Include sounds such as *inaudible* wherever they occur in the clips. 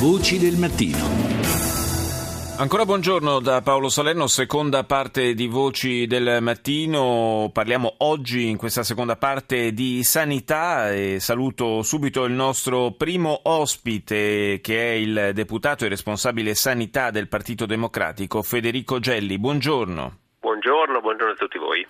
Voci del mattino. Ancora buongiorno da Paolo Salerno, seconda parte di Voci del Mattino. Parliamo oggi in questa seconda parte di sanità e saluto subito il nostro primo ospite che è il deputato e responsabile sanità del Partito Democratico, Federico Gelli. Buongiorno. Buongiorno, buongiorno a tutti voi.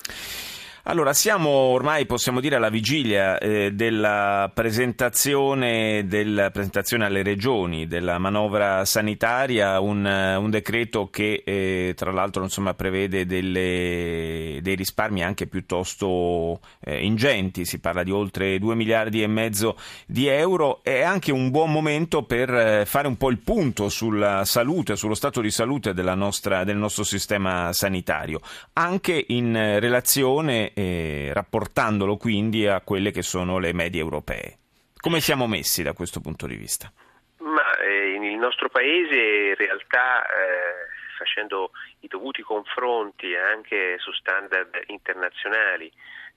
Allora, siamo ormai, possiamo dire, alla vigilia eh, della presentazione, della presentazione, alle regioni della manovra sanitaria, un, un decreto che eh, tra l'altro insomma, prevede delle, dei risparmi anche piuttosto eh, ingenti, si parla di oltre 2 miliardi e mezzo di euro, è anche un buon momento per eh, fare un po' il punto sulla salute, sullo stato di salute nostra, del nostro sistema sanitario, anche in relazione eh, rapportandolo quindi a quelle che sono le medie europee. Come siamo messi da questo punto di vista? Ma eh, il nostro paese in realtà eh, facendo i dovuti confronti anche su standard internazionali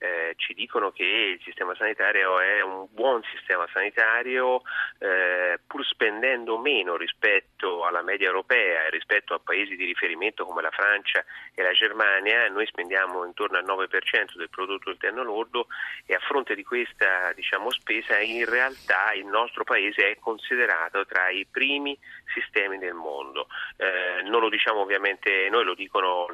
eh, ci dicono che il sistema sanitario è un buon sistema sanitario eh, pur spendendo meno rispetto alla media europea e rispetto a paesi di riferimento come la Francia e la Germania, noi spendiamo intorno al 9% del prodotto interno lordo e a fronte di questa diciamo, spesa in realtà il nostro paese è considerato tra i primi sistemi del mondo. Eh, non lo diciamo ovviamente noi, lo dicono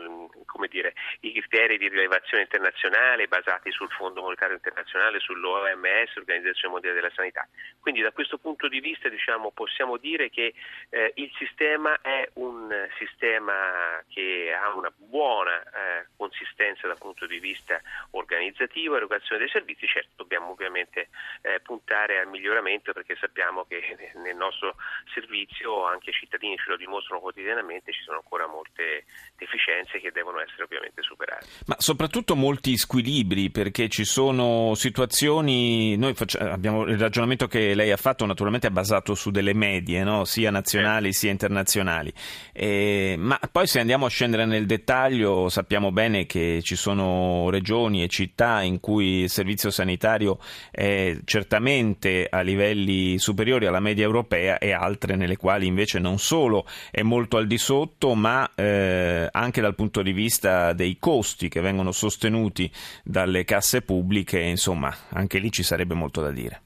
dire, i criteri di rilevazione internazionale basati sul Fondo Monetario Internazionale, sull'OMS, Organizzazione Mondiale della Sanità. Quindi da questo punto di vista diciamo, possiamo dire che eh, il sistema è un sistema che ha una buona eh, consistenza dal punto di vista organizzativo, erogazione dei servizi, certo dobbiamo ovviamente eh, puntare al miglioramento perché sappiamo che *laughs* nel nostro servizio anche i cittadini ce lo dimostrano quotidianamente, ci sono ancora molte deficienze che devono essere ovviamente superate. Ma soprattutto molti squilibri perché ci sono situazioni, noi facciamo, abbiamo il ragionamento che lei ha fatto naturalmente è basato su delle medie, no? sia nazionali sia internazionali, eh, ma poi se andiamo a scendere nel dettaglio sappiamo bene che ci sono regioni e città in cui il servizio sanitario è certamente a livelli superiori alla media europea e altre nelle quali invece non solo è molto al di sotto, ma eh, anche dal punto di vista dei costi che vengono sostenuti dalle le casse pubbliche, insomma, anche lì ci sarebbe molto da dire.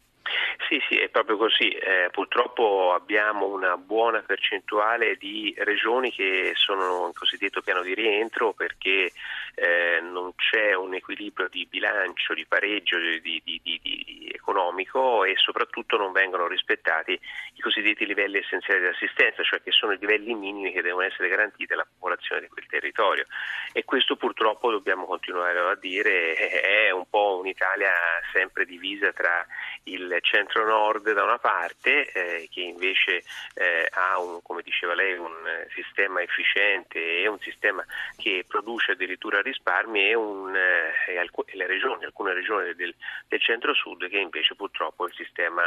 Sì, sì, proprio così. Eh, purtroppo abbiamo una buona percentuale di regioni che sono in cosiddetto piano di rientro perché eh, non c'è un equilibrio di bilancio, di pareggio di, di, di, economico e soprattutto non vengono rispettati i cosiddetti livelli essenziali di assistenza, cioè che sono i livelli minimi che devono essere garantiti alla popolazione di quel territorio. E questo purtroppo dobbiamo continuare a dire è un po' un'Italia sempre divisa tra il centro-nord da una parte, eh, che invece eh, ha, un, come diceva lei, un sistema efficiente e un sistema che produce addirittura risparmi, e, un, eh, e alc- le regioni, alcune regioni del, del centro-sud che invece purtroppo il sistema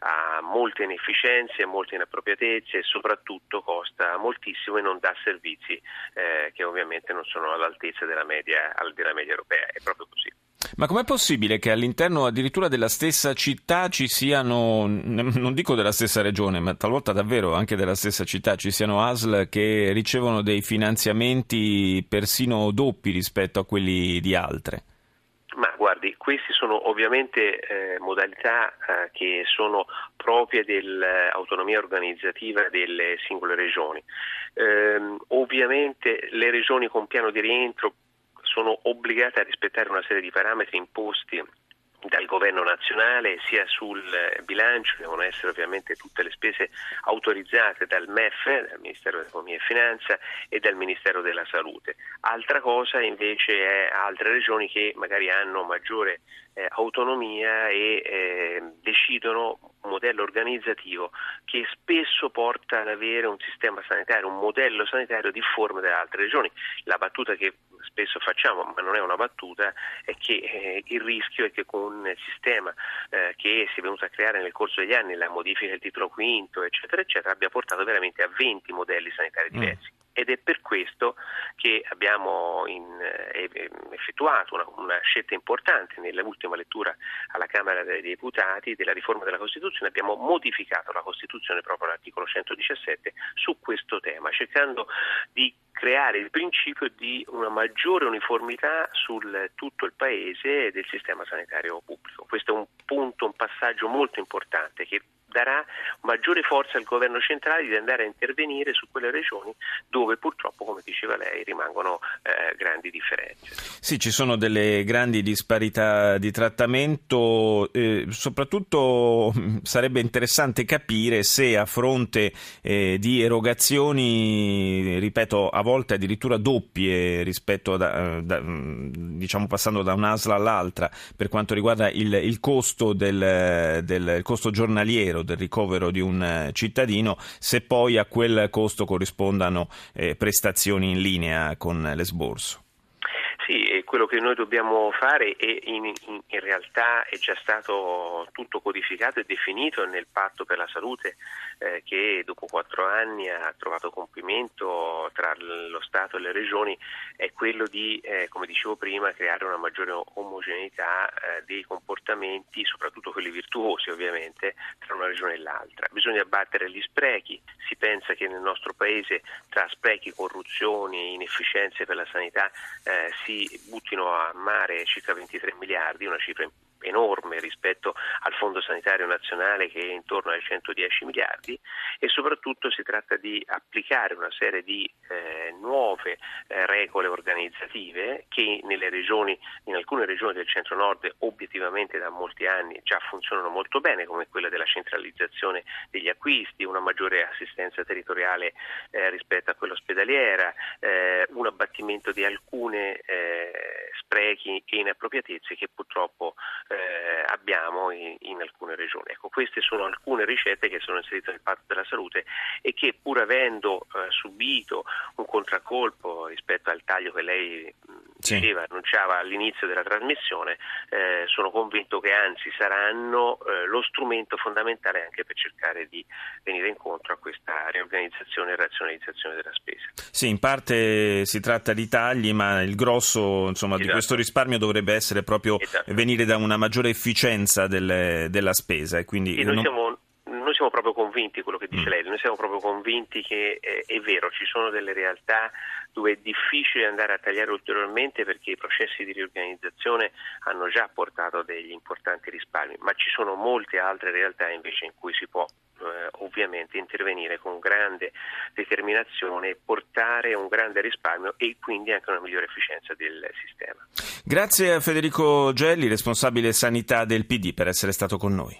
ha molte inefficienze, molte inappropriatezze e soprattutto costa moltissimo e non dà servizi eh, che ovviamente non sono all'altezza della media, della media europea. È proprio così. Ma com'è possibile che all'interno addirittura della stessa città ci siano, non dico della stessa regione, ma talvolta davvero anche della stessa città, ci siano ASL che ricevono dei finanziamenti persino doppi rispetto a quelli di altre? Ma guardi, queste sono ovviamente eh, modalità eh, che sono proprie dell'autonomia organizzativa delle singole regioni. Eh, ovviamente le regioni con piano di rientro sono obbligate a rispettare una serie di parametri imposti dal governo nazionale sia sul bilancio, devono essere ovviamente tutte le spese autorizzate dal MEF, dal Ministero dell'Economia e Finanza e dal Ministero della Salute. Altra cosa invece è altre regioni che magari hanno maggiore eh, autonomia e eh, decidono un modello organizzativo che spesso porta ad avere un sistema sanitario, un modello sanitario difforme dalle altre regioni. La battuta che spesso facciamo, ma non è una battuta, è che eh, il rischio è che con il sistema eh, che si è venuto a creare nel corso degli anni, la modifica del titolo quinto, eccetera, eccetera, abbia portato veramente a 20 modelli sanitari mm. diversi. Mm ed è per questo che abbiamo in, eh, effettuato una, una, scelta importante nell'ultima lettura alla Camera dei Deputati della riforma della Costituzione, abbiamo modificato la Costituzione proprio all'articolo 117 su questo tema, cercando di creare il principio di una maggiore uniformità su tutto il Paese del sistema sanitario pubblico. Questo è un punto, un passaggio molto importante che darà maggiore forza al governo centrale di andare a intervenire su quelle regioni dove purtroppo, come diceva lei, rimangono eh, grandi differenze. Sì, ci sono delle grandi disparità di trattamento, eh, soprattutto mm, sarebbe interessante capire se a fronte eh, di erogazioni, ripeto, a volte addirittura doppie rispetto a, eh, da, mm, diciamo passando da un'ASLA all'altra per quanto riguarda il, il costo del, del costo giornaliero del ricovero di un eh, cittadino, se poi a quel costo corrispondano eh, prestazioni in linea con l'esborso. Sì, quello che noi dobbiamo fare è in, in, in, realtà è già stato tutto codificato e definito nel patto per la salute eh, che dopo quattro anni ha trovato compimento tra lo Stato e le regioni, è quello di, eh, come dicevo prima, creare una maggiore omogeneità eh, dei comportamenti, soprattutto quelli virtuosi ovviamente, tra una regione e l'altra. Bisogna abbattere gli sprechi, si pensa che nel nostro Paese tra sprechi, corruzioni inefficienze per la sanità eh, si buttino a mare circa 23 miliardi, una cifra enorme rispetto al Fondo Sanitario Nazionale che è intorno ai 110 miliardi e soprattutto si tratta di applicare una serie di eh, nuove eh, regole organizzative che nelle regioni, in alcune regioni del centro-nord obiettivamente da molti anni già funzionano molto bene come quella della centralizzazione degli acquisti, una maggiore assistenza territoriale eh, rispetto a quella ospedaliera, eh, un abbattimento di alcune eh, sprechi e inappropriatezze che purtroppo eh, abbiamo in, in, alcune regioni. Ecco, queste sono alcune ricette che sono inserite nel patto della salute e che pur avendo eh, subito un contraccolpo rispetto al taglio che lei sì. Diceva, annunciava all'inizio della trasmissione, eh, sono convinto che anzi saranno eh, lo strumento fondamentale anche per cercare di venire incontro a questa riorganizzazione e razionalizzazione della spesa. Sì, in parte si tratta di tagli, ma il grosso insomma, esatto. di questo risparmio dovrebbe essere proprio esatto. venire da una maggiore efficienza delle, della spesa. E quindi sì, non... siamo, noi siamo proprio convinti, quello che dice mm. lei, noi siamo proprio convinti che eh, è vero, ci sono delle realtà dove è difficile andare a tagliare ulteriormente perché i processi di riorganizzazione hanno già portato degli importanti risparmi, ma ci sono molte altre realtà invece in cui si può eh, ovviamente intervenire con grande determinazione e portare un grande risparmio e quindi anche una migliore efficienza del sistema. Grazie a Federico Gelli, responsabile sanità del PD, per essere stato con noi.